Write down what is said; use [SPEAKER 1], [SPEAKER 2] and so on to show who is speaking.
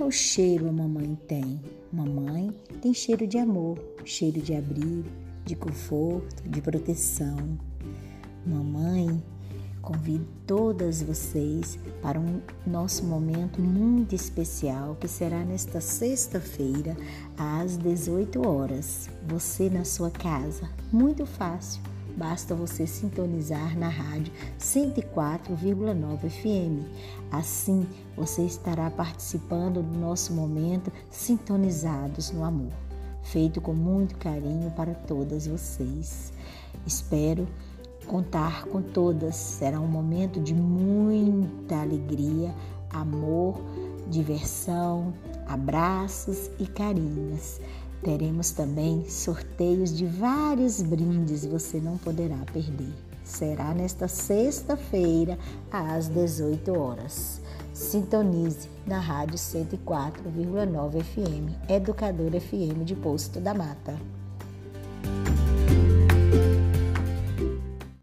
[SPEAKER 1] Qual cheiro a mamãe tem? Mamãe tem cheiro de amor, cheiro de abrigo, de conforto, de proteção. Mamãe, convido todas vocês para um nosso momento muito especial que será nesta sexta-feira às 18 horas. Você na sua casa, muito fácil basta você sintonizar na rádio 104,9 FM. Assim, você estará participando do nosso momento Sintonizados no Amor, feito com muito carinho para todas vocês. Espero contar com todas. Será um momento de muita alegria, amor, diversão, abraços e carinhos. Teremos também sorteios de vários brindes, você não poderá perder. Será nesta sexta-feira, às 18 horas. Sintonize na Rádio 104,9 FM, Educadora FM de Posto da Mata.